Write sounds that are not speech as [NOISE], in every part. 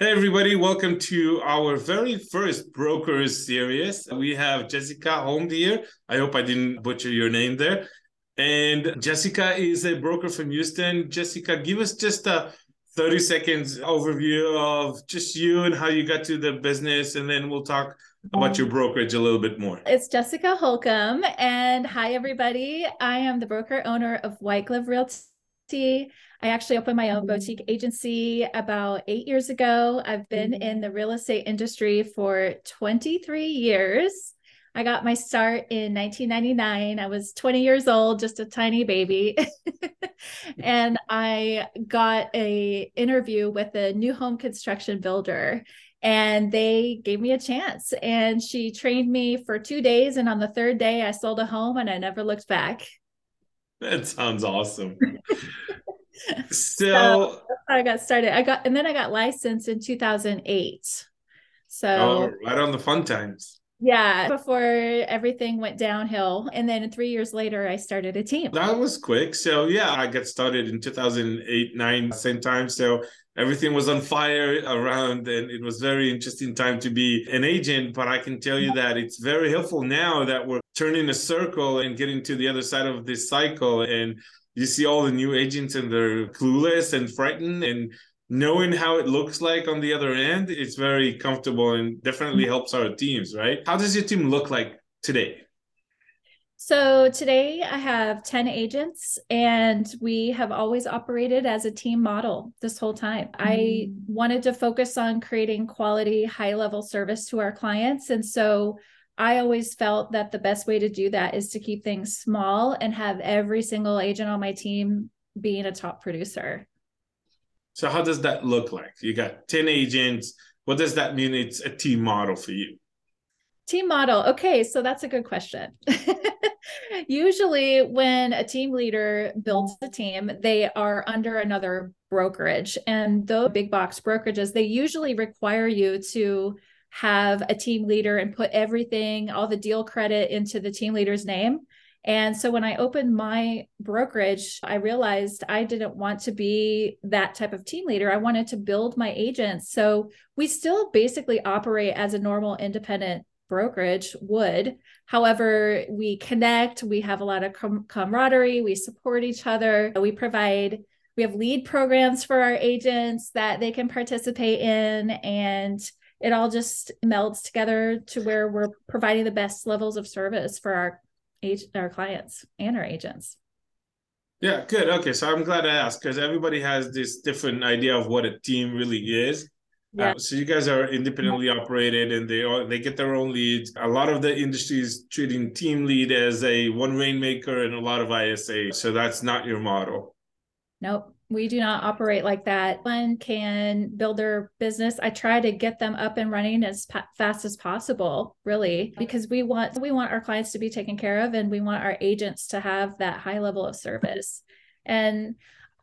Hey, everybody, welcome to our very first Brokers series. We have Jessica Holm here. I hope I didn't butcher your name there. And Jessica is a broker from Houston. Jessica, give us just a 30 seconds overview of just you and how you got to the business, and then we'll talk about your brokerage a little bit more. It's Jessica Holcomb, and hi, everybody. I am the broker owner of White Glove Realty. I actually opened my own mm-hmm. boutique agency about eight years ago. I've been mm-hmm. in the real estate industry for 23 years. I got my start in 1999. I was 20 years old, just a tiny baby. [LAUGHS] and I got a interview with a new home construction builder and they gave me a chance and she trained me for 2 days and on the third day I sold a home and I never looked back. That sounds awesome. [LAUGHS] so, I got started. I got and then I got licensed in 2008. So oh, right on the fun times. Yeah, before everything went downhill. And then three years later, I started a team. That was quick. So, yeah, I got started in 2008, 9, same time. So, everything was on fire around, and it was very interesting time to be an agent. But I can tell you that it's very helpful now that we're turning a circle and getting to the other side of this cycle. And you see all the new agents and they're clueless and frightened and knowing how it looks like on the other end it's very comfortable and definitely helps our teams right how does your team look like today so today I have 10 agents and we have always operated as a team model this whole time. Mm-hmm. I wanted to focus on creating quality, high level service to our clients. And so I always felt that the best way to do that is to keep things small and have every single agent on my team being a top producer. So, how does that look like? You got 10 agents. What does that mean? It's a team model for you. Team model. Okay, so that's a good question. [LAUGHS] Usually, when a team leader builds a team, they are under another brokerage. And those big box brokerages, they usually require you to have a team leader and put everything, all the deal credit into the team leader's name. And so when I opened my brokerage, I realized I didn't want to be that type of team leader. I wanted to build my agents. So we still basically operate as a normal independent brokerage would. However, we connect, we have a lot of com- camaraderie, we support each other, we provide we have lead programs for our agents that they can participate in and it all just melds together to where we're providing the best levels of service for our agent our clients and our agents. Yeah good. Okay so i'm glad i asked because everybody has this different idea of what a team really is. Yeah. Uh, so you guys are independently operated and they all they get their own leads. A lot of the industry is treating team lead as a one rainmaker and a lot of isa so that's not your model. Nope we do not operate like that. One can build their business. I try to get them up and running as pa- fast as possible, really, because we want we want our clients to be taken care of and we want our agents to have that high level of service. And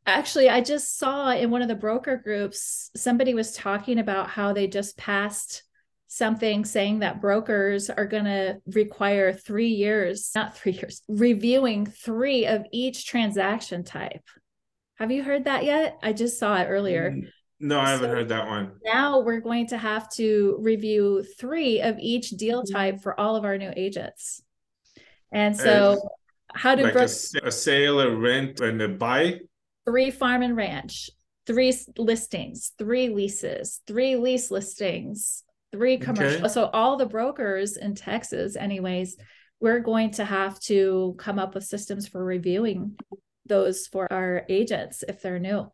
actually, I just saw in one of the broker groups somebody was talking about how they just passed something saying that brokers are going to require 3 years, not 3 years, reviewing 3 of each transaction type. Have you heard that yet? I just saw it earlier. Mm, no, I haven't so heard that one. Now we're going to have to review three of each deal mm-hmm. type for all of our new agents. And so, how do like a, a sale, a rent, and a buy? Three farm and ranch, three listings, three leases, three lease listings, three commercial. Okay. So all the brokers in Texas, anyways, we're going to have to come up with systems for reviewing those for our agents if they're new.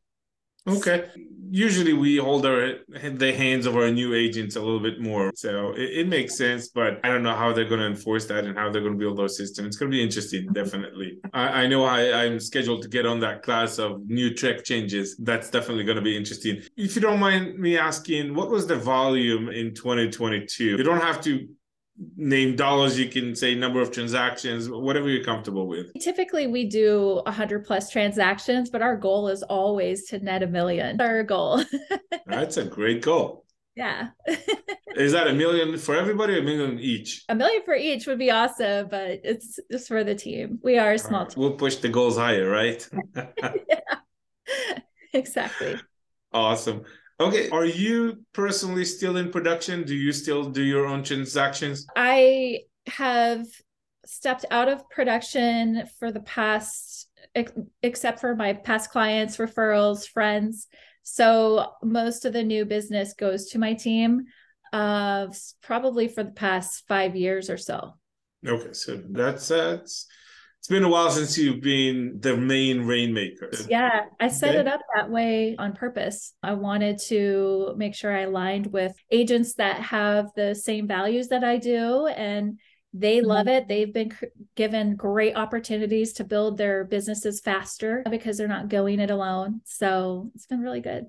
Okay. Usually we hold our the hands of our new agents a little bit more. So it, it makes sense, but I don't know how they're going to enforce that and how they're going to build those systems. It's going to be interesting, definitely. I, I know I, I'm scheduled to get on that class of new track changes. That's definitely going to be interesting. If you don't mind me asking, what was the volume in 2022? You don't have to name dollars you can say number of transactions whatever you're comfortable with. Typically we do 100 plus transactions but our goal is always to net a million. Our goal. [LAUGHS] That's a great goal. Yeah. [LAUGHS] Is that a million for everybody or a million each? A million for each would be awesome but it's just for the team. We are a small right. team we'll push the goals higher right? [LAUGHS] Yeah. Exactly. Awesome Okay. Are you personally still in production? Do you still do your own transactions? I have stepped out of production for the past, except for my past clients, referrals, friends. So most of the new business goes to my team, uh, probably for the past five years or so. Okay, so that's that's it's been a while since you've been the main rainmaker. Yeah, I set okay. it up that way on purpose. I wanted to make sure I aligned with agents that have the same values that I do and they love mm-hmm. it. They've been given great opportunities to build their businesses faster because they're not going it alone. So it's been really good.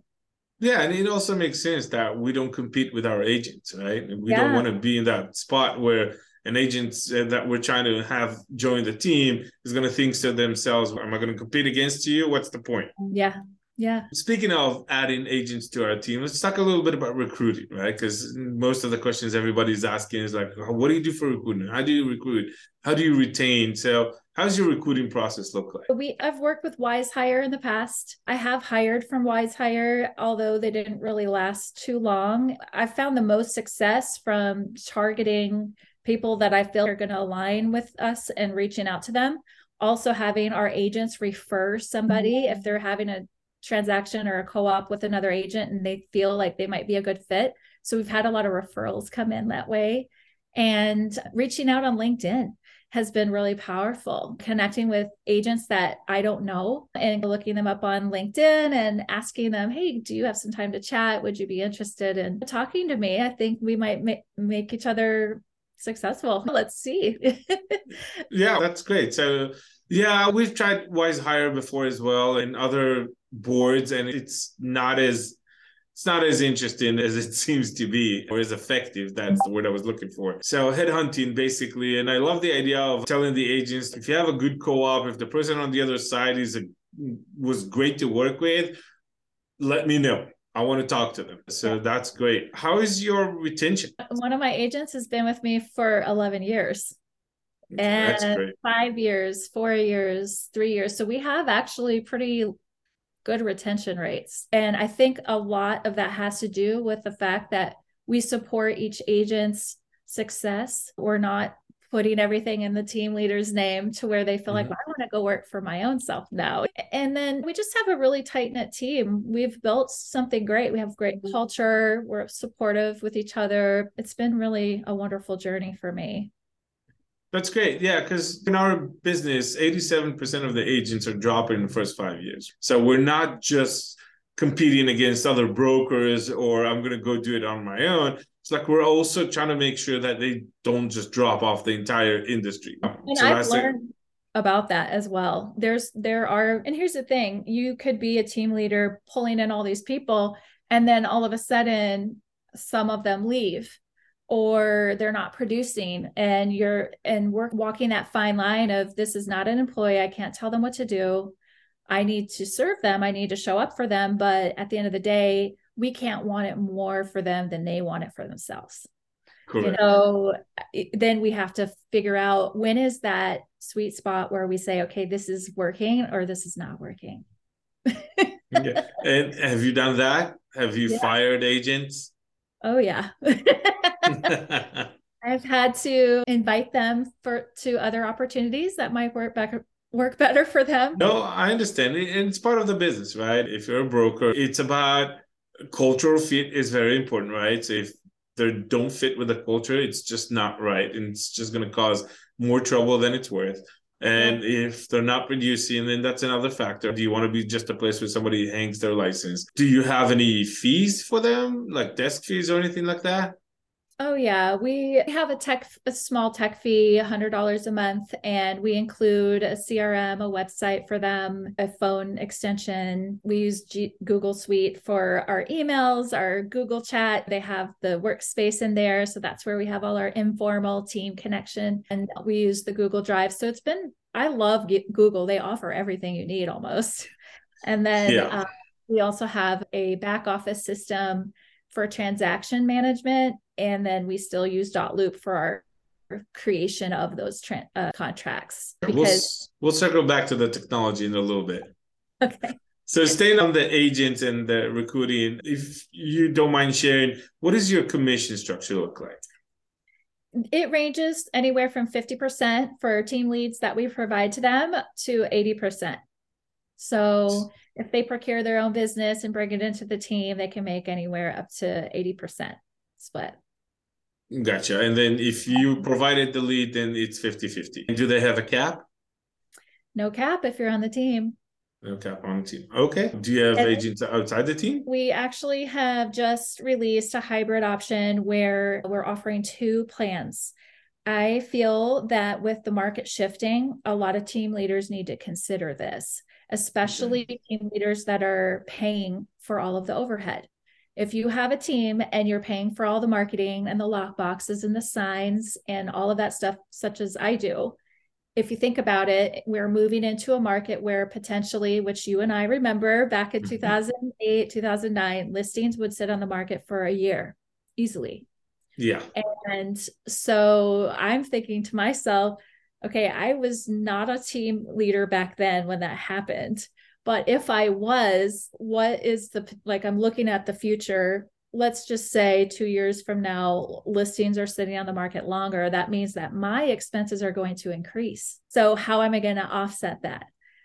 Yeah, and it also makes sense that we don't compete with our agents, right? We yeah. don't want to be in that spot where an agent that we're trying to have join the team is going to think to themselves, "Am I going to compete against you? What's the point?" Yeah, yeah. Speaking of adding agents to our team, let's talk a little bit about recruiting, right? Because most of the questions everybody's asking is like, what do you do for recruiting? How do you recruit? How do you retain? So, how's your recruiting process look like? We I've worked with Wise Hire in the past. I have hired from Wise Hire, although they didn't really last too long. I found the most success from targeting people that I feel are going to align with us and reaching out to them also having our agents refer somebody if mm-hmm. they're having a transaction or a co-op with another agent and they feel like they might be a good fit. So we've had a lot of referrals come in that way. And reaching out on LinkedIn has been really powerful. Connecting with agents that I don't know and looking them up on LinkedIn and asking them, hey, do you have some time to chat? Would you be interested in talking to me? I think we might ma- make each other successful. [LAUGHS] Let's see. yeah, that's great. So, yeah, we've tried Wise Hire before as well and other boards and it's not as it's not as interesting as it [LAUGHS] seems to be or as effective that's the word i was looking for so headhunting basically and i love the idea of telling the agents if you have a good co-op if the person on the other side is a was great to work with let me know I want to talk to them. So that's great. How is your retention? One of my agents has been with me for 11 years and five years, four years, three years. So we have actually pretty good retention rates. And I think a lot of that has to do with the fact that we support each agent's success. We're not putting everything in the team leader's name to where they feel mm-hmm. like well, I want to go work for my own self now. And then we just have a really tight knit team. We've built something great. We have great culture. We're supportive with each other. It's been really a wonderful journey for me. That's great. Yeah, because in our business, 87% of the agents are dropping in the first five years. So we're not just competing against other brokers or I'm going to go do it on my own. It's like we're also trying to make sure that they don't just drop off the entire industry. And so I've learned it. about that as well. There's, there are, and here's the thing you could be a team leader pulling in all these people, and then all of a sudden, some of them leave or they're not producing and you're and we're walking that fine line of this is not an employee i can't tell them what to do i need to serve them i need to show up for them but at the end of the day we can't want it more for them than they want it for themselves Correct. you know then we have to figure out when is that sweet spot where we say okay this is working or this is not working yeah. and have you done that have you yeah. fired agents oh yeah [LAUGHS] [LAUGHS] I've had to invite them for to other opportunities that might work better work better for them. No, I understand. And it's part of the business, right? If you're a broker, it's about cultural fit is very important, right? So if they don't fit with the culture, it's just not right. And it's just going to cause more trouble than it's worth. And if they're not producing, then that's another factor. Do you want to be just a place where somebody hangs their license? Do you have any fees for them, like desk fees or anything like that? Oh yeah, we have a tech a small tech fee, $100 a month and we include a CRM, a website for them, a phone extension. We use G- Google Suite for our emails, our Google Chat. They have the workspace in there, so that's where we have all our informal team connection and we use the Google Drive. So it's been I love Google. They offer everything you need almost. [LAUGHS] And then yeah. uh, we also have a back office system for transaction management and then we still use dot loop for our creation of those tra- uh, contracts because we'll, we'll circle back to the technology in a little bit [LAUGHS] okay So staying on the agents and the recruiting, if you don't mind sharing, what does your commission structure look like? It ranges anywhere from 50% for team leads that we provide to them to 80%. So if they procure their own business and bring it into the team, they can make anywhere up to 80% split. Gotcha. And then if you provided the lead, then it's 50 50. Do they have a cap? No cap if you're on the team. No cap on the team. Okay. Do you have and agents outside the team? We actually have just released a hybrid option where we're offering two plans. I feel that with the market shifting, a lot of team leaders need to consider this, especially okay. team leaders that are paying for all of the overhead. If you have a team and you're paying for all the marketing and the lock boxes and the signs and all of that stuff, such as I do, if you think about it, we're moving into a market where potentially, which you and I remember back in mm-hmm. 2008, 2009, listings would sit on the market for a year easily. Yeah. And so I'm thinking to myself, okay, I was not a team leader back then when that happened. But if I was, what is the like? I'm looking at the future let's just say two years from now, listings are sitting on the market longer, that means that my expenses are going to increase. So, how am I going to offset that?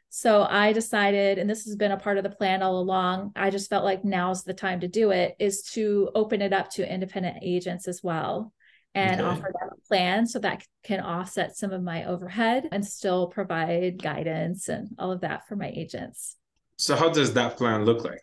So, I decided, and this has been a part of the plan all along, I just felt like now's the time to do it, is to open it up to independent agents as well and okay. offer them a plan so that can offset some of my overhead and still provide guidance and all of that for my agents. So, how does that plan look like?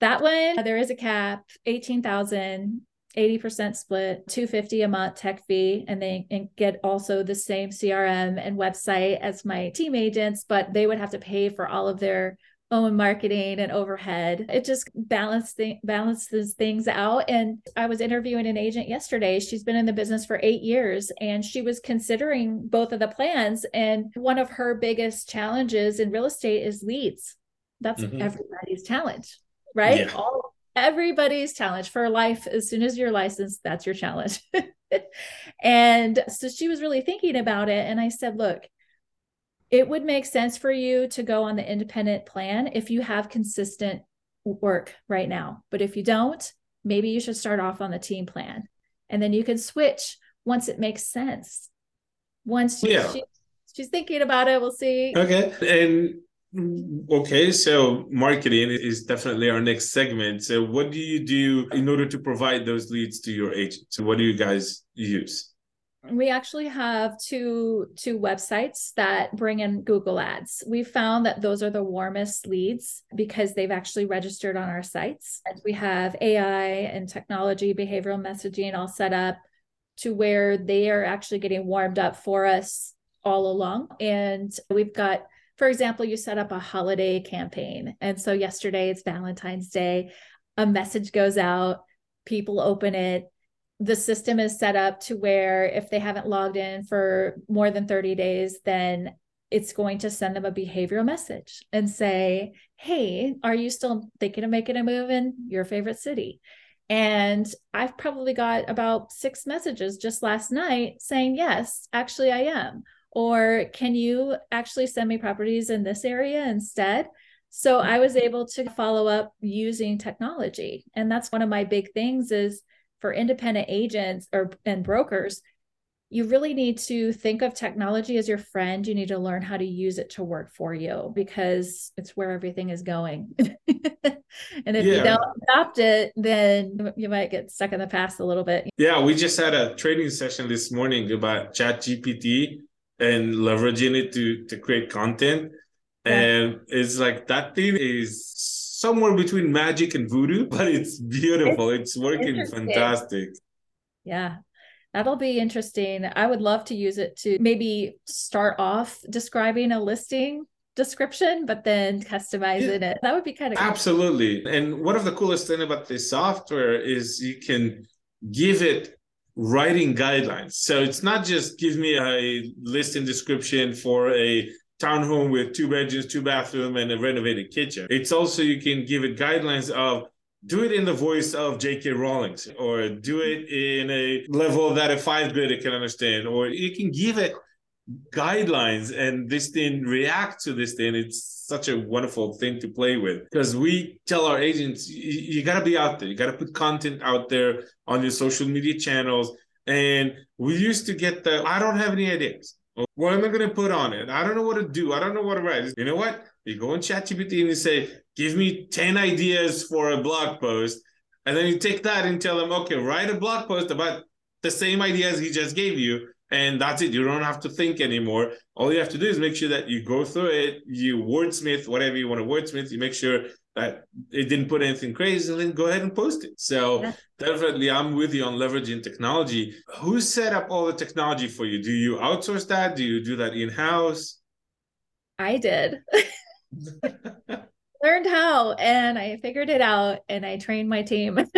That one, there is a cap, 18,000, 80% split, 250 a month tech fee, and they and get also the same CRM and website as my team agents, but they would have to pay for all of their own marketing and overhead. It just balance th- balances things out. And I was interviewing an agent yesterday. She's been in the business for eight years and she was considering both of the plans. And one of her biggest challenges in real estate is leads. That's mm-hmm. everybody's challenge right? Yeah. All everybody's challenge for life. As soon as you're licensed, that's your challenge. [LAUGHS] and so she was really thinking about it. And I said, look, it would make sense for you to go on the independent plan if you have consistent work right now. But if you don't, maybe you should start off on the team plan. And then you can switch once it makes sense. Once yeah. she, she's thinking about it, we'll see. Okay. And mm, Okay, so marketing is definitely our next segment. So, what do you do in order to provide those leads to your agents? What do you guys use? We actually have two two websites that bring in Google Ads. We found that those are the warmest leads because they've actually registered on our sites. And we have AI and technology, behavioral messaging all set up to where they are actually getting warmed up for us all along. And we've got for example, you set up a holiday campaign. And so yesterday it's Valentine's Day, a message goes out, people open it. The system is set up to where if they haven't logged in for more than 30 days, then it's going to send them a behavioral message and say, Hey, are you still thinking of making a move in your favorite city? And I've probably got about six messages just last night saying, Yes, actually, I am or can you actually send me properties in this area instead? So I was able to follow up using technology. And that's one of my big things is for independent agents or and brokers, you really need to think of technology as your friend. You need to learn how to use it to work for you because it's where everything is going. [LAUGHS] and if yeah. you don't adopt it, then you might get stuck in the past a little bit. Yeah, we just had a training session this morning about ChatGPT and leveraging it to to create content. Yeah. And it's like that thing is somewhere between magic and voodoo, [LAUGHS] but it's beautiful. It's, it's working fantastic. Yeah. That'll be interesting. I would love to use it to maybe start off describing a listing description, but then customizing yeah. it. That would be kind of absolutely. Cool. And one of the coolest thing about this software is you can give it writing guidelines. So it's not just give me a listing description for a townhome with two bedrooms, two bathroom, and a renovated kitchen. It's also you can give it guidelines of do it in the voice of J.K. Rowling's, or do it in a level that a five grader can understand, or you can give it guidelines and this thing react to this thing it's such a wonderful thing to play with because we tell our agents you, you got to be out there you got to put content out there on your social media channels and we used to get the i don't have any ideas what am i going to put on it i don't know what to do i don't know what to write you know what you go in ChatGPT and you say give me 10 ideas for a blog post and then you take that and tell them okay write a blog post about the same ideas he just gave you and that's it. You don't have to think anymore. All you have to do is make sure that you go through it, you wordsmith whatever you want to wordsmith, you make sure that it didn't put anything crazy, and then go ahead and post it. So yeah. definitely, I'm with you on leveraging technology. Who set up all the technology for you? Do you outsource that? Do you do that in house? I did. [LAUGHS] Learned how, and I figured it out, and I trained my team. [LAUGHS]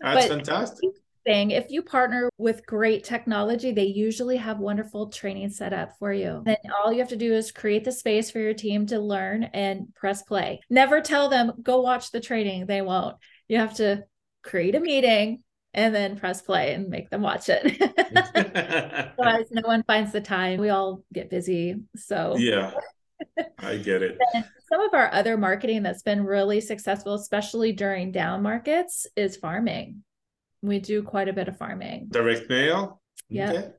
That's fantastic thing if you partner with great technology they usually have wonderful training set up for you. Then all you have to do is create the space for your team to learn and press play. Never tell them go watch the training. They won't. You have to create a meeting and then press play and make them watch it. [LAUGHS] Otherwise no one finds the time we all get busy so. Yeah. [LAUGHS] I get it. And some of our other marketing that's been really successful, especially during down markets, is farming we do quite a bit of farming. Direct mail? Yeah. Okay.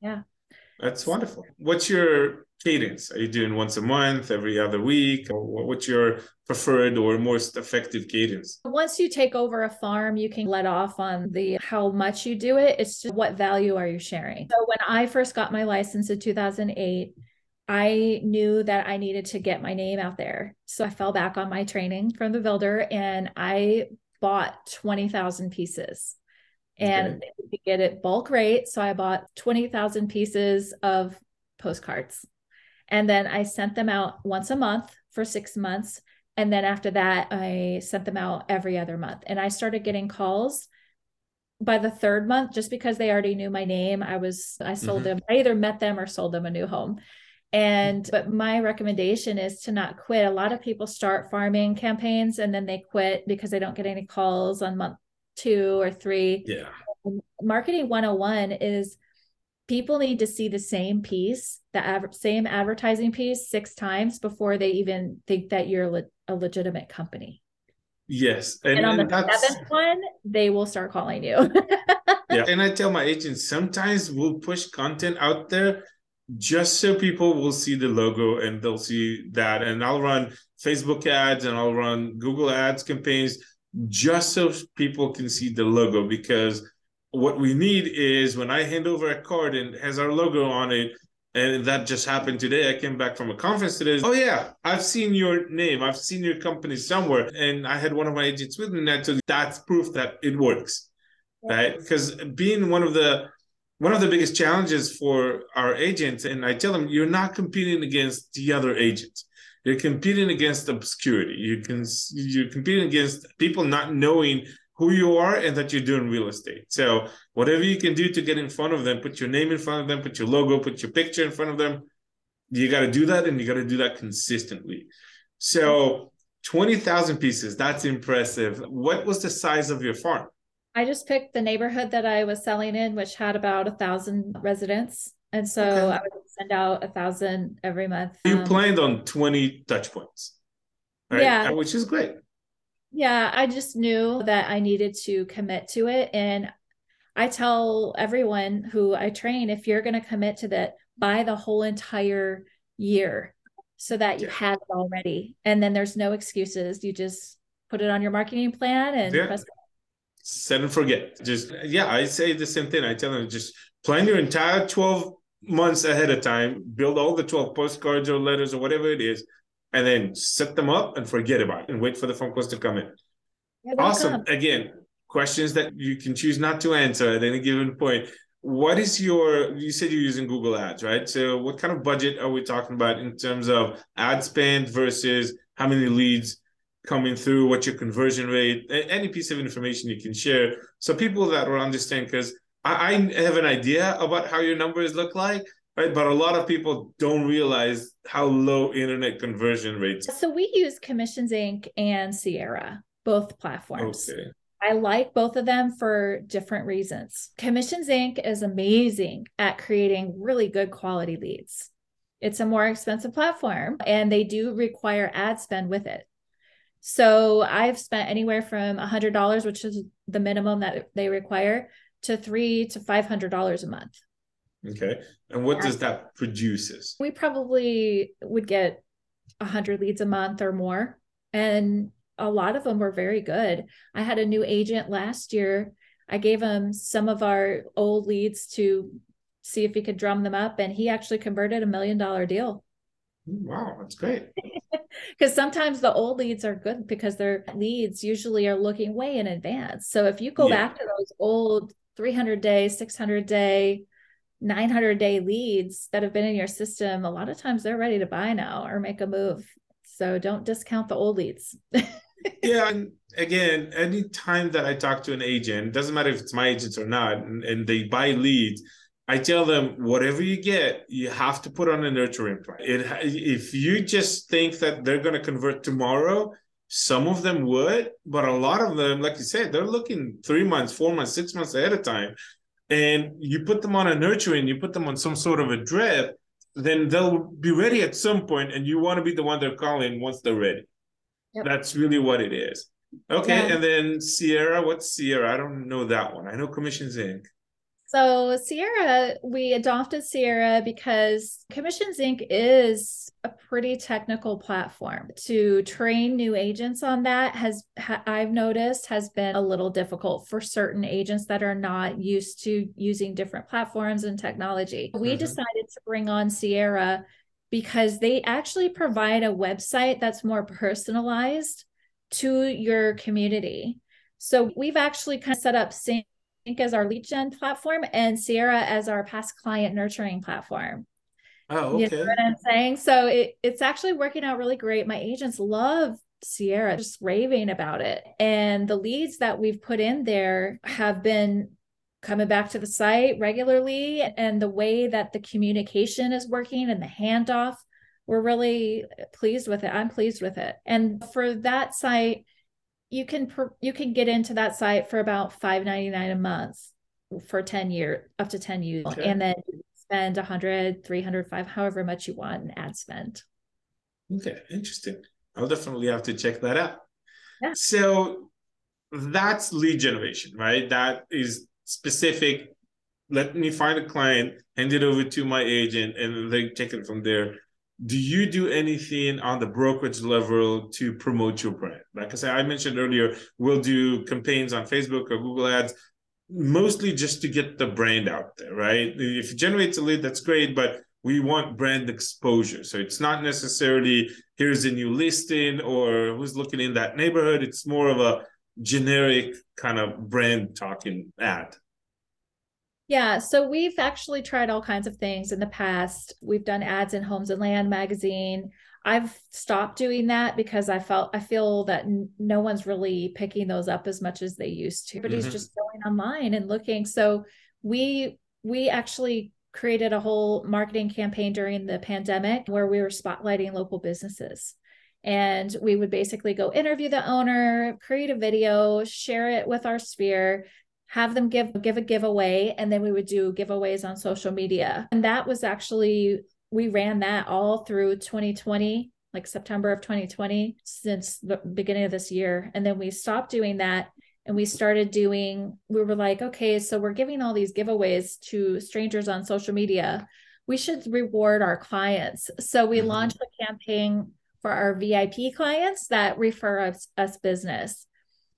Yeah. That's wonderful. What's your cadence? Are you doing once a month, every other week? What's your preferred or most effective cadence? Once you take over a farm, you can let off on the how much you do it. It's just what value are you sharing? So when I first got my license in 2008, I knew that I needed to get my name out there. So I fell back on my training from the builder and I bought 20,000 pieces and okay. you get it bulk rate. So I bought 20,000 pieces of postcards. And then I sent them out once a month for six months. And then after that, I sent them out every other month. And I started getting calls by the third month just because they already knew my name. I was, I sold mm-hmm. them, I either met them or sold them a new home. And but my recommendation is to not quit. A lot of people start farming campaigns and then they quit because they don't get any calls on month two or three. Yeah. Marketing 101 is people need to see the same piece, the av- same advertising piece six times before they even think that you're le- a legitimate company. Yes. And, and on and the that's... seventh one, they will start calling you. [LAUGHS] yeah. And I tell my agents sometimes we'll push content out there just so people will see the logo and they'll see that. And I'll run Facebook ads and I'll run Google ads campaigns just so people can see the logo because what we need is when I hand over a card and has our logo on it, and that just happened today. I came back from a conference today. Oh yeah, I've seen your name. I've seen your company somewhere, and I had one of my agents with me. And that that's proof that it works, right? Because being one of the one of the biggest challenges for our agents, and I tell them, you're not competing against the other agents. You're competing against obscurity. You can you're competing against people not knowing who you are and that you're doing real estate. So whatever you can do to get in front of them, put your name in front of them, put your logo, put your picture in front of them. You got to do that, and you got to do that consistently. So twenty thousand pieces. That's impressive. What was the size of your farm? I just picked the neighborhood that I was selling in, which had about a thousand residents. And so okay. I would send out a thousand every month. You um, planned on 20 touch points. Right? Yeah. Which is great. Yeah. I just knew that I needed to commit to it. And I tell everyone who I train if you're going to commit to that, buy the whole entire year so that you yeah. have it already. And then there's no excuses. You just put it on your marketing plan and yeah. press set and forget. Just yeah, I say the same thing. I tell them just plan your entire 12 months ahead of time, build all the 12 postcards or letters or whatever it is, and then set them up and forget about it and wait for the phone calls to come in. Yeah, awesome. Come. Again, questions that you can choose not to answer at any given point. What is your you said you're using Google Ads, right? So what kind of budget are we talking about in terms of ad spend versus how many leads coming through, what's your conversion rate, any piece of information you can share. So people that will understand, because I, I have an idea about how your numbers look like, right? But a lot of people don't realize how low internet conversion rates. So we use Commissions Inc. and Sierra, both platforms. Okay. I like both of them for different reasons. Commissions Inc. is amazing at creating really good quality leads. It's a more expensive platform and they do require ad spend with it. So I've spent anywhere from a $100, which is the minimum that they require, to three to $500 a month. Okay. And what does that produces? We probably would get a 100 leads a month or more. And a lot of them were very good. I had a new agent last year. I gave him some of our old leads to see if he could drum them up, and he actually converted a million dollar deal. Wow, that's great. [LAUGHS] Because sometimes the old leads are good because their leads usually are looking way in advance. So if you go yeah. back to those old 300 day, 600 day, 900 day leads that have been in your system, a lot of times they're ready to buy now or make a move. So don't discount the old leads. [LAUGHS] yeah. And again, any time that I talk to an agent, doesn't matter if it's my agents or not, and, and they buy leads, I tell them whatever you get, you have to put on a nurturing plan. It, if you just think that they're going to convert tomorrow, some of them would, but a lot of them, like you said, they're looking three months, four months, six months ahead of time. And you put them on a nurturing, you put them on some sort of a drip, then they'll be ready at some point, and you want to be the one they're calling once they're ready. Yep. That's really what it is. Okay, yeah. and then Sierra, what's Sierra? I don't know that one. I know Commissions Inc. So Sierra, we adopted Sierra because Commissions Inc. is a pretty technical platform. To train new agents on that has ha- I've noticed has been a little difficult for certain agents that are not used to using different platforms and technology. We mm-hmm. decided to bring on Sierra because they actually provide a website that's more personalized to your community. So we've actually kind of set up CINC as our lead gen platform and Sierra as our past client nurturing platform. Oh, okay. You know what I'm saying? So it, it's actually working out really great. My agents love Sierra, just raving about it. And the leads that we've put in there have been coming back to the site regularly. And the way that the communication is working and the handoff, we're really pleased with it. I'm pleased with it. And for that site, you can you can get into that site for about 5.99 a month for 10 year up to 10 years. And then spend 100 300 5 however much you want in ad spend. Okay interesting. I'll definitely have to check that out. Yeah. so that's lead generation right? That is specific. Let me find a client hand it over to my agent and they take it from there do you do anything on the brokerage level to promote your brand? Like I said, I mentioned earlier, we'll do campaigns on Facebook or Google Ads, mostly just to get the brand out there, right? If it generates a lead, that's great, but we want brand exposure. So it's not necessarily here's a new listing or who's looking in that neighborhood. It's more of a generic kind of brand talking ad. Yeah, so we've actually tried all kinds of things in the past. We've done ads in Homes and Land magazine. I've stopped doing that because I felt I feel that n- no one's really picking those up as much as they used to. But mm-hmm. just going online and looking. So we we actually created a whole marketing campaign during the pandemic where we were spotlighting local businesses. And we would basically go interview the owner, create a video, share it with our sphere, have them give give a giveaway and then we would do giveaways on social media. And that was actually we ran that all through 2020 like september of 2020 since the beginning of this year. And then we stopped doing that and we started doing we were like okay so we're giving all these giveaways to strangers on social media. We should reward our clients. So we mm-hmm. launched a campaign for our vip clients that refer us, us business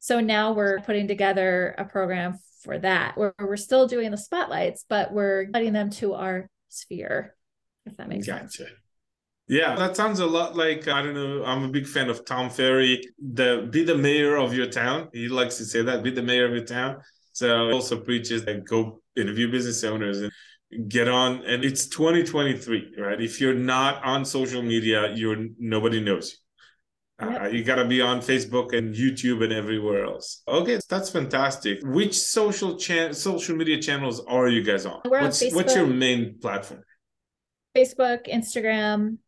so now we're putting together a program for that where we're still doing the spotlights, but we're letting them to our sphere, if that makes gotcha. sense. Yeah, that sounds a lot like I don't know. I'm a big fan of Tom Ferry. The be the mayor of your town. He likes to say that. Be the mayor of your town. So also preaches that go interview business owners and get on. And it's 2023, right? If you're not on social media, you're nobody knows you. Yep. Uh, you got to be on Facebook and YouTube and everywhere else. Okay, that's fantastic. Which social chan- social media channels are you guys on? We're what's, on Facebook. What's your main platform? Facebook, Instagram.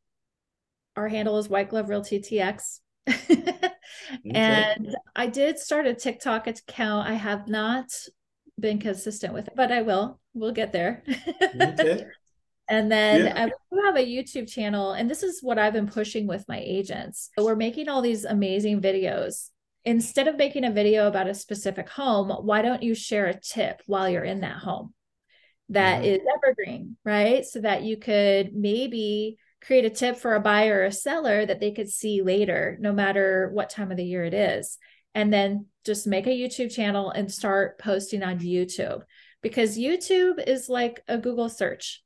Our handle is White Glove Realty TX. [LAUGHS] Okay. And I did start a TikTok account. I have not been consistent with it, but I will. We'll get there. [LAUGHS] Okay. And then yeah. I have a YouTube channel, and this is what I've been pushing with my agents. So we're making all these amazing videos. Instead of making a video about a specific home, why don't you share a tip while you're in that home that mm-hmm. is evergreen, right? So that you could maybe create a tip for a buyer or a seller that they could see later, no matter what time of the year it is. And then just make a YouTube channel and start posting on YouTube because YouTube is like a Google search.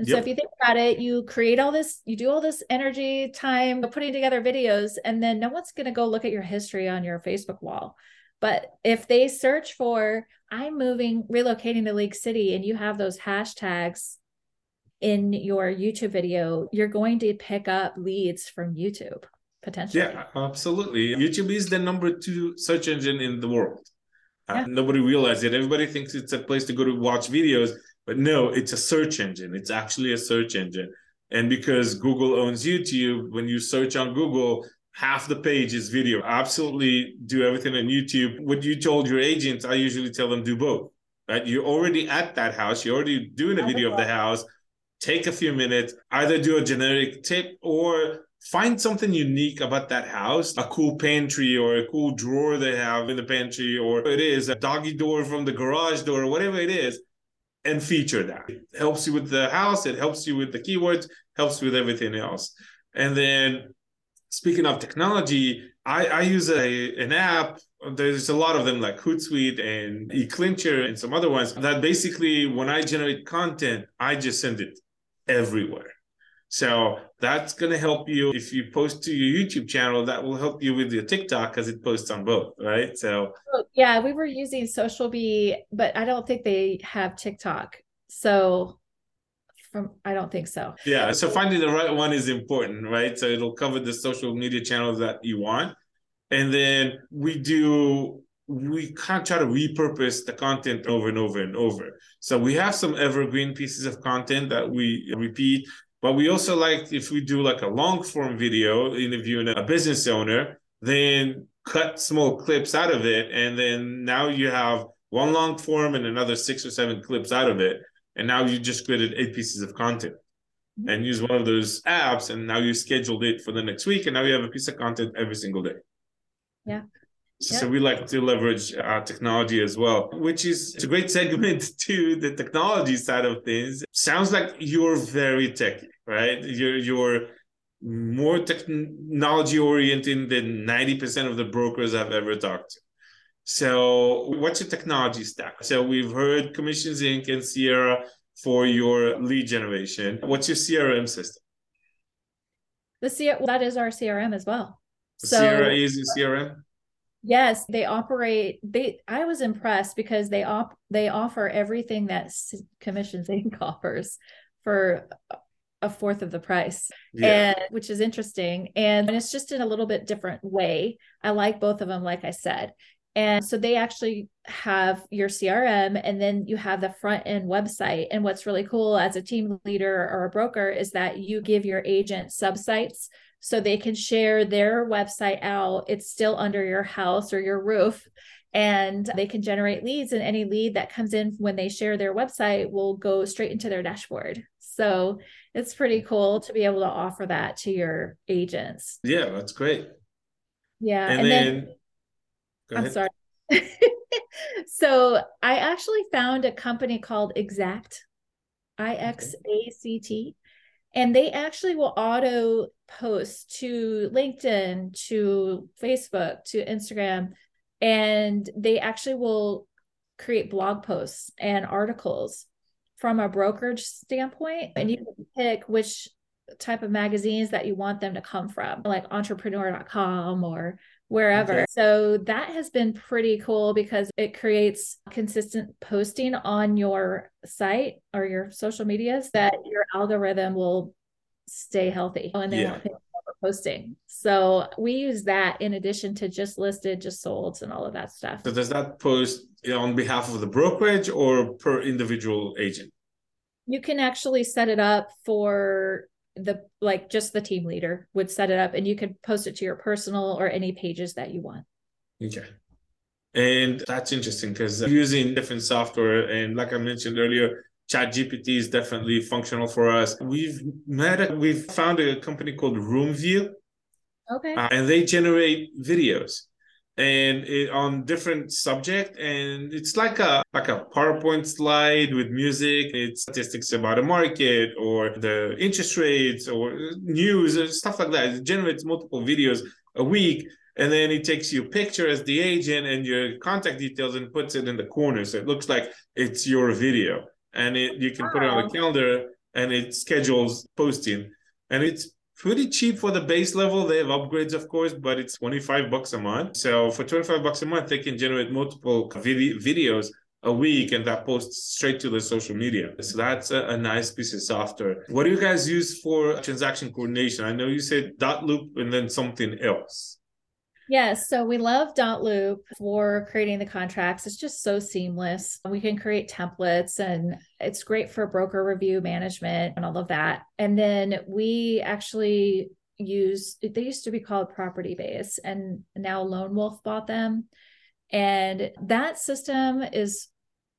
And yep. so if you think about it, you create all this, you do all this energy, time putting together videos, and then no one's going to go look at your history on your Facebook wall. But if they search for, I'm moving, relocating to League City, and you have those hashtags in your YouTube video, you're going to pick up leads from YouTube potentially. Yeah, absolutely. YouTube is the number two search engine in the world. Uh, yeah. Uh, nobody realizes it. Everybody thinks it's a place to go to watch videos, but no, it's a search engine. It's actually a search engine. And because Google owns YouTube, when you search on Google, half the page is video. Absolutely do everything on YouTube. What you told your agents, I usually tell them do both. Right? You're already at that house. You're already doing a video of the house take a few minutes, either do a generic tip or find something unique about that house a cool pantry or a cool drawer they have in the pantry or it is a doggy door from the garage door or whatever it is and feature that. It helps you with the house it helps you with the keywords helps with everything else. And then speaking of technology i, I use a, an app. There's a lot of them like hootsuite and eClincher and some other ones that basically when i generate content i just send it everywhere. So that's going to help you if you post to your YouTube channel. That will help you with your TikTok because it posts on both, right? So yeah, we were using SocialBee, but I don't think they have TikTok. So from I don't think so. Yeah, so finding the right one is important, right? So it'll cover the social media channels that you want, and then we do we can't try to repurpose the content over and over and over. So we have some evergreen pieces of content that we repeat, but we also like if we do like a long form video interviewing a business owner, then cut small clips out of it. And then now you have one long form and another six or seven clips out of it. And now you just created eight pieces of content and use one of those apps. And now you scheduled it for the next week. And now you have a piece of content every single day. Yeah. So, so we like to leverage uh, technology as well, which is a great segment [LAUGHS] to the technology side of things. Sounds like you're very techy, right? You're you're more technology oriented than 90% of the brokers I've ever talked to. So what's your technology stack? So we've heard Commissions Inc. and Sierra for your lead generation. What's your CRM system? The C- that is our CRM as well. So, Sierra is your CRM? Yes, they operate. They I was impressed because they op they offer everything that Commissions [LAUGHS] Inc. offers for a fourth of the price, yeah. and which is interesting. And, and it's just in a little bit different way. I like both of them, like I said. And so they actually have your CRM and then you have the front end website. And what's really cool as a team leader or a broker is that you give your agent subsites so they can share their website out. It's still under your house or your roof and they can generate leads and any lead that comes in when they share their website will go straight into their dashboard. So it's pretty cool to be able to offer that to your agents. Yeah, that's great. Yeah. And, and then, then I'm sorry. [LAUGHS] so I actually found a company called IXACT I X A C T and they actually will auto post to LinkedIn, to Facebook, to Instagram, and they actually will create blog posts and articles from a brokerage standpoint. And you can pick which type of magazines that you want them to come from, like entrepreneur.com or wherever. Okay. So that has been pretty cool because it creates consistent posting on your site or your social medias that your algorithm will stay healthy oh, and they yeah. posting. So we use that in addition to just listed, just sold, and all of that stuff. So does that post on behalf of the brokerage or per individual agent? You can actually set it up for the like just the team leader would set it up and you could post it to your personal or any pages that you want. Okay. And that's interesting because using different software and like I mentioned earlier, ChatGPT is definitely functional for us. We've met, a, we've found a company called Roomvu. Okay. Uh, and they generate videos and it, on different subject and it's like a like a powerpoint slide with music it's statistics about a market or the interest rates or news and stuff like that it generates multiple videos a week and then it takes your picture as the agent and your contact details and puts it in the corner so it looks like it's your video and it, you can wow. put it on the calendar and it schedules posting and it's pretty cheap for the base level. They have upgrades, of course, but it's 25 bucks a month. So for 25 bucks a month, they can generate multiple vid- videos a week and that posts straight to the social media. So that's a, a, nice piece of software. What do you guys use for transaction coordination? I know you said dotloop and then something else. Yes. So we love dotloop for creating the contracts. It's just so seamless. We can create templates and it's great for broker review management and all of that. And then we actually use, they used to be called Propertybase and now Lone Wolf bought them. And that system is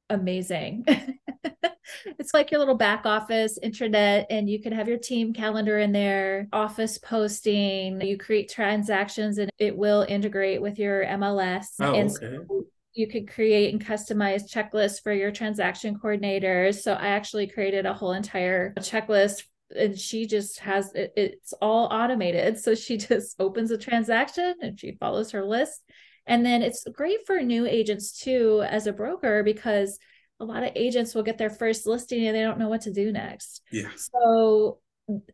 amazing. [LAUGHS] it's like your little back office intranet, and you can have your team calendar in there, office posting. You create transactions, and it will integrate with your MLS. Oh, and okay. So you could create and customize checklists for your transaction coordinators. So I actually created a whole entire checklist and she just has it, it's all automated. So she [LAUGHS] just opens a transaction and she follows her list. And then it's great for new agents too, as a broker, because a lot of agents will get their first listing and they don't know what to do next. Yeah. So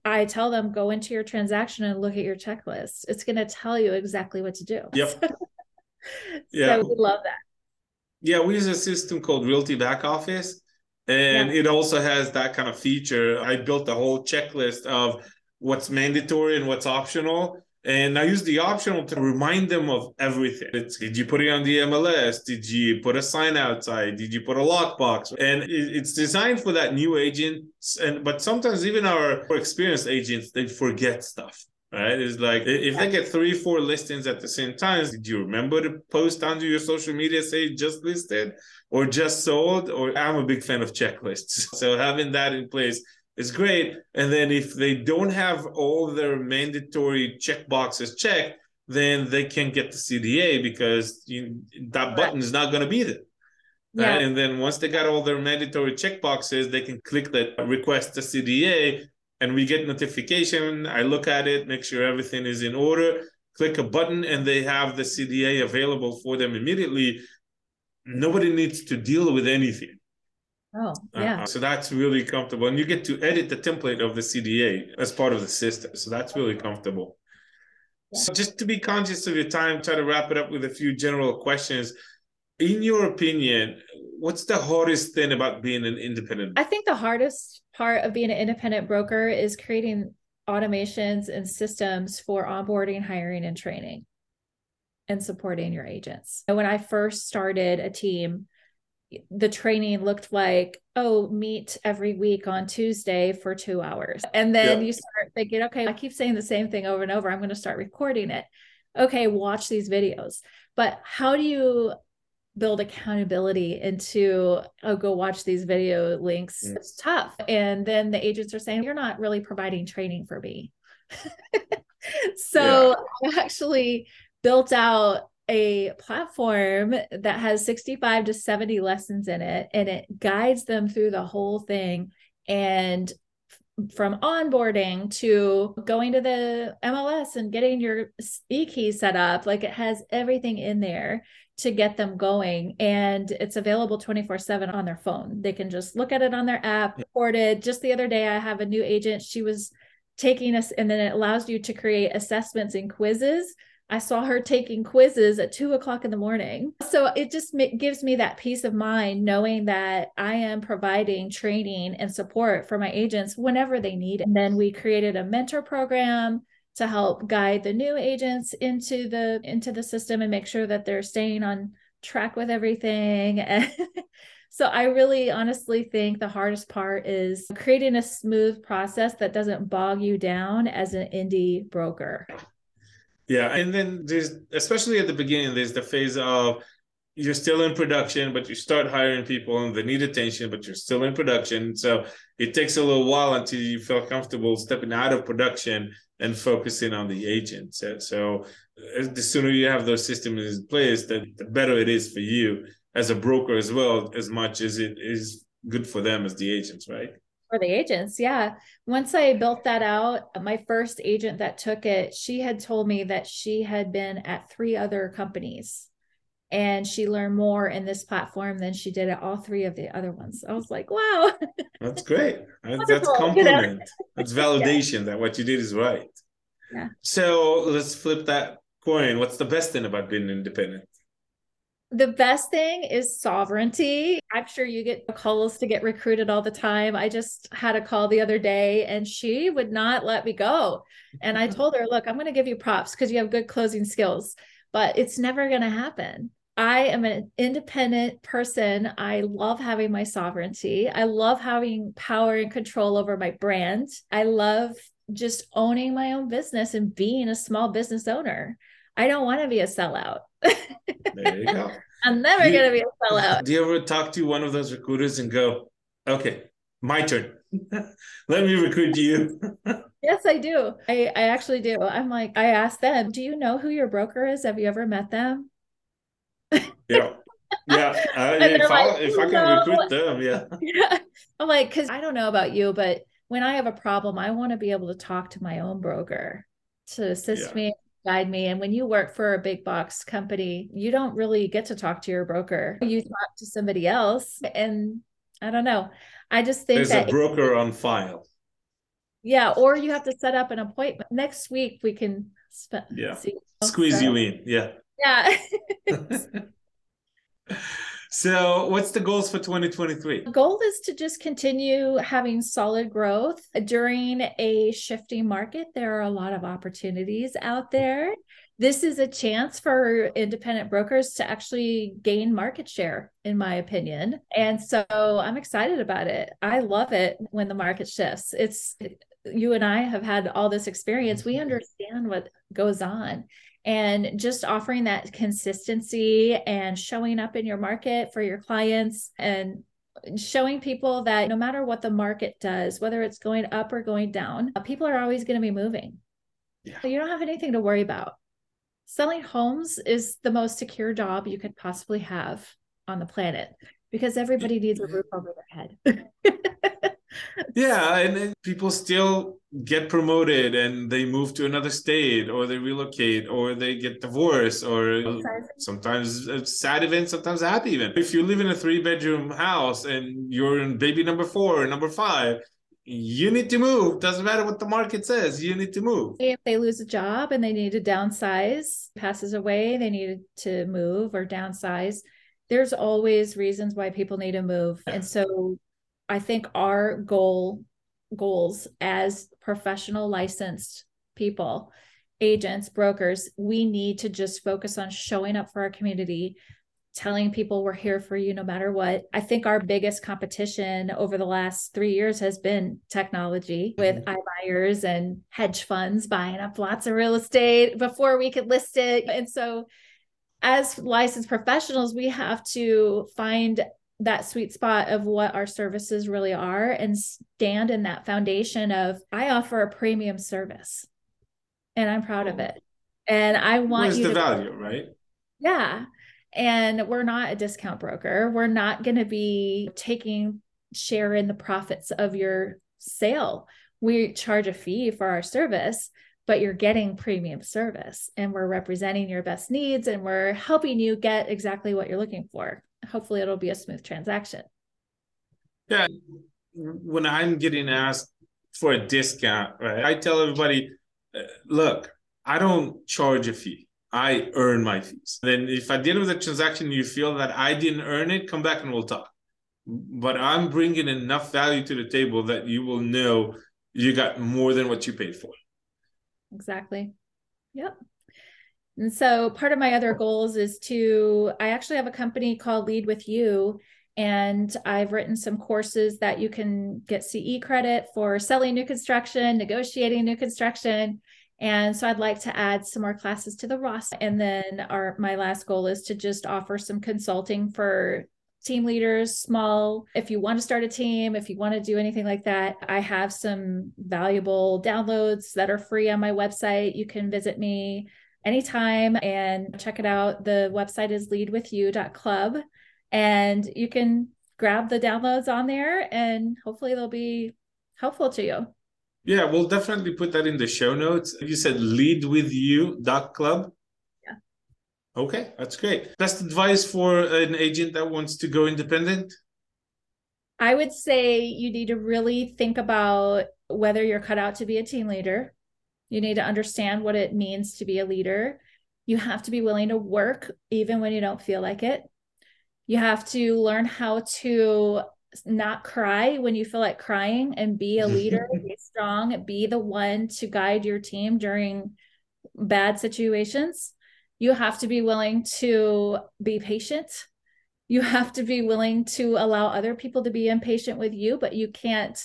I tell them go into your transaction and look at your checklist. It's going to tell you exactly what to do. Yep. [LAUGHS] yeah. We love that. Yeah, we use a system called Realty Back Office. And yeah. it also has that kind of feature. I built a whole checklist of what's mandatory and what's optional. And I use the optional to remind them of everything. It's, did you put it on the MLS? Did you put a sign outside? Did you put a lockbox? And it, it's designed for that new agent. And but sometimes even our experienced agents they forget stuff. Right? It's like if they get three, four listings at the same time, did you remember to post onto your social media say just listed or just sold? Or I'm a big fan of checklists. [LAUGHS] So having that in place is great. And then if they don't have all their mandatory check boxes checked, then they can't get the CDA because you, that button is not going to be there. Yeah. Right? And then once they got all their mandatory check boxes, they can click that request the CDA and we get notification. I look at it, make sure everything is in order, click a button, and they have the CDA available for them immediately. Nobody needs to deal with anything. Oh, uh, yeah. Uh, so that's really comfortable. And you get to edit the template of the CDA as part of the system. So that's really comfortable. Yeah. So just to be conscious of your time, try to wrap it up with a few general questions. In your opinion, what's the hardest thing about being an independent? I think the hardest part of being an independent broker is creating automations and systems for onboarding, hiring, and training and supporting your agents. And when I first started a team, the training looked like oh meet every week on tuesday for two hours. And then you start thinking okay i keep saying the same thing over and over. I'm going to start recording it. Okay watch these videos. But how do you build accountability into oh go watch these video links. Mm. it's tough. And then the agents are saying you're not really providing training for me. [LAUGHS] So yeah. i actually built out a platform that has 65 to 70 lessons in it and it guides them through the whole thing and from onboarding to going to the MLS and getting your e-key set up like it has everything in there to get them going and it's available 24/7 on their phone. They can just look at it on their app, recorded. Just the other day I have a new agent, she was taking us and then it allows you to create assessments and quizzes I saw her taking quizzes at two o'clock in the morning. So it just gives me that peace of mind knowing that I am providing training and support for my agents whenever they need it. And then we created a mentor program to help guide the new agents into the into the system and make sure that they're staying on track with everything. [LAUGHS] So I really honestly think the hardest part is creating a smooth process that doesn't bog you down as an indie broker. Yeah. And then there's, especially at the beginning, there's the phase of you're still in production, but you start hiring people and they need attention, but you're still in production. So it takes a little while until you feel comfortable stepping out of production and focusing on the agent. So, so the sooner you have those systems in place, the, the better it is for you as a broker as well, as much as it is good for them as the agents, right? For the agents, yeah. Once I built that out, my first agent that took it, she had told me that she had been at three other companies and she learned more in this platform than she did at all three of the other ones. I was like, wow. That's great. [LAUGHS] That's compliment. That's [LAUGHS] validation yeah. that what you did is right. Yeah. So let's flip that coin. What's the best thing about being independent? The best thing is sovereignty. I'm sure you get calls to get recruited all the time. I just had a call the other day and she would not let me go. And I told her, look, I'm going to give you props because you have good closing skills, but it's never going to happen. I am an independent person. I love having my sovereignty. I love having power and control over my brand. I love just owning my own business and being a small business owner. I don't want to be a sellout. There you go. [LAUGHS] I'm never going to be a sellout. Do you ever talk to one of those recruiters and go, okay, my turn. [LAUGHS] Let me recruit you. [LAUGHS] yes, I do. I, I actually do. I'm like, I ask them, do you know who your broker is? Have you ever met them? yeah. Yeah. Uh, if, like, I, if I can no. recruit them, yeah. yeah. I'm like, because I don't know about you, but when I have a problem, I want to be able to talk to my own broker to assist yeah. me, guide me. And when you work for a big box company, you don't really get to talk to your broker. You talk to somebody else. And I don't know. I just think there's a broker on file. Yeah. Or you have to set up an appointment. Next week, we can spend, yeah. See, squeeze so, you in. Yeah. Yeah. [LAUGHS] [LAUGHS] [LAUGHS] so, what's the goals for 2023? The goal is to just continue having solid growth during a shifting market. There are a lot of opportunities out there. This is a chance for independent brokers to actually gain market share, in my opinion. And so I'm excited about it. I love it when the market shifts. It's you and I have had all this experience. We understand what goes on and just offering that consistency and showing up in your market for your clients and showing people that no matter what the market does, whether it's going up or going down, uh, people are always going to be moving. Yeah. So you don't have anything to worry about. Selling homes is the most secure job you could possibly have on the planet because everybody needs a roof over their head. [LAUGHS] yeah, and people still get promoted and they move to another state or they relocate or they get divorced or sometimes a sad event, sometimes a happy event. If you live in a three bedroom house and you're in baby number four or number five, you need to move. Doesn't matter what the market says, you need to move. If they lose a job and they need to downsize, passes away, they need to move or downsize. There's always reasons why people need to move. And so I think our goal goals as professional licensed people, agents, brokers, we need to just focus on showing up for our community, telling people we're here for you no matter what. I think our biggest competition over the last three years has been technology with mm-hmm. iBuyers and hedge funds buying up lots of real estate before we could list it. And so as licensed professionals, we have to find that sweet spot of what our services really are and stand in that foundation of I offer a premium service and I'm proud of it. And I want Where's you the to, value, right? Yeah. And we're not a discount broker. We're not going to be taking share in the profits of your sale. We charge a fee for our service, but you're getting premium service and we're representing your best needs and we're helping you get exactly what you're looking for hopefully it'll be a smooth transaction. Yeah. When I'm getting asked for a discount, right, I tell everybody, uh, look, I don't charge a fee. I earn my fees. Then if at the end of the transaction you feel that I didn't earn it, come back and we'll talk. But I'm bringing enough value to the table that you will know you got more than what you paid for. Exactly. Yep. And so part of my other goals is to, I actually have a company called Lead With You, And I've written some courses that you can get CE credit for selling new construction, negotiating new construction. And so I'd like to add some more classes to the roster. And then our my last goal is to just offer some consulting for team leaders, small. If you want to start a team, if you want to do anything like that, I have some valuable downloads that are free on my website. You can visit me anytime and check it out. The website is leadwithyou.club and you can grab the downloads on there and hopefully they'll be helpful to you. Yeah, we'll definitely put that in the show notes. You said leadwithyou.club. Yeah. Okay, that's great. Best advice for an agent that wants to go independent? I would say you need to really think about whether you're cut out to be a team leader. You need to understand what it means to be a leader. You have to be willing to work even when you don't feel like it. You have to learn how to not cry when you feel like crying and be a [LAUGHS] leader, be strong, be the one to guide your team during bad situations. You have to be willing to be patient. You have to be willing to allow other people to be impatient with you, but you can't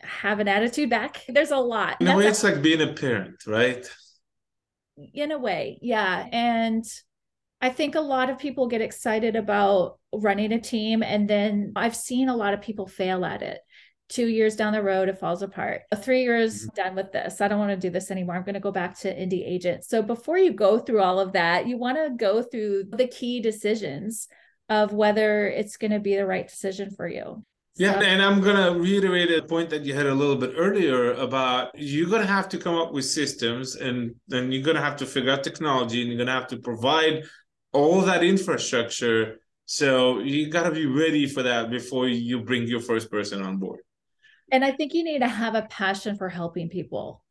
have an attitude back. [LAUGHS] There's a lot. In a way, it's like being a parent, right? In a way, yeah. And I think a lot of people get excited about running a team, and then I've seen a lot of people fail at it. Two years down the road, it falls apart. Three years mm-hmm. done with this. I don't want to do this anymore. I'm going to go back to indie agent. So before you go through all of that, you want to go through the key decisions of whether it's going to be the right decision for you. Yeah, and I'm gonna reiterate a point that you had a little bit earlier about you're gonna have to come up with systems, and then you're gonna have to figure out technology, and you're gonna have to provide all that infrastructure. So you got to be ready for that before you bring your first person on board. And I think you need to have a passion for helping people.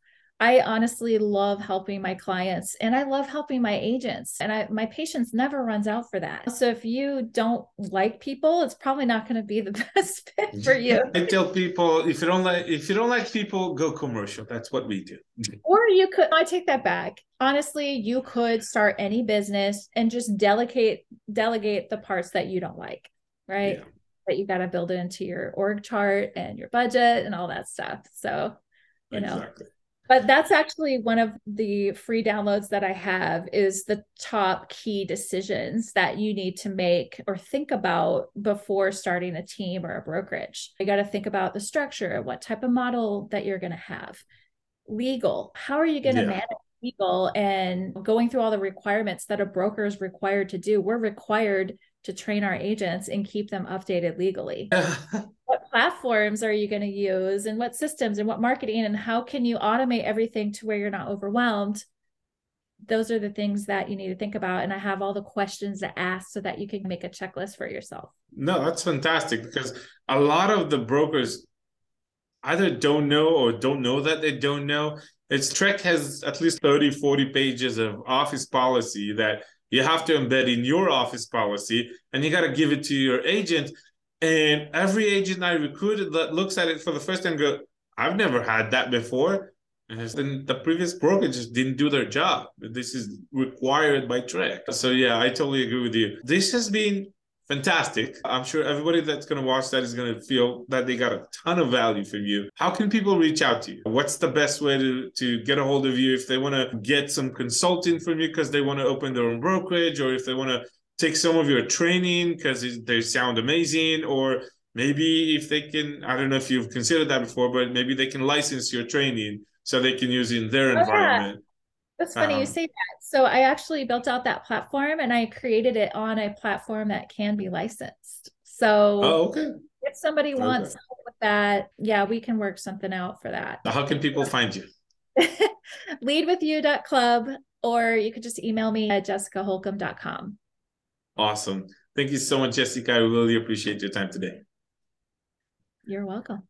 I honestly love helping my clients and I love helping my agents and I my patience never runs out for that. So if you don't like people, it's probably not going to be the [LAUGHS] best fit for you. I tell people if you don't like if you don't like people, go commercial. That's what we do. [LAUGHS] or you could I take that back. Honestly, you could start any business and just delegate delegate the parts that you don't like, right? Yeah. That you got to build it into your org chart and your budget and all that stuff. So, you exactly. know but that's actually one of the free downloads that i have is the top key decisions that you need to make or think about before starting a team or a brokerage. You got to think about the structure what type of model that you're going to have. Legal how are you going to yeah. manage legal and going through all the requirements that a broker is required to do? We're required to train our agents and keep them updated legally [LAUGHS] platforms are you going to use and what systems and what marketing and how can you automate everything to where you're not overwhelmed? Those are the things that you need to think about and i have all the questions to ask so that you can make a checklist for yourself. No that's fantastic because a lot of the brokers either don't know or don't know that they don't know. It's TREC has at least 30 40 pages of office policy that you have to embed in your office policy and you got to give it to your agent and every agent I recruited that looks at it for the first time go, I've never had that before. And the previous broker just didn't do their job. This is required by TREC. So yeah, I totally agree with you. This has been fantastic. I'm sure everybody that's going to watch that is going to feel that they got a ton of value from you. How can people reach out to you? What's the best way to, to get a hold of you if they want to get some consulting from you because they want to open their own brokerage or if they want to take some of your training because they sound amazing or maybe if they can i don't know if you've considered that before but maybe they can license your training so they can use it in their oh, environment. Yeah. that's funny um, you say that. So i actually built out that platform and i created it on a platform that can be licensed. So oh, okay. if somebody okay. wants help with that yeah we can work something out for that. How can people find you? [LAUGHS] Leadwithyou.club or you could just email me at jessicaholcomb.com Awesome. Thank you so much, Jessica. I really appreciate your time today. You're welcome.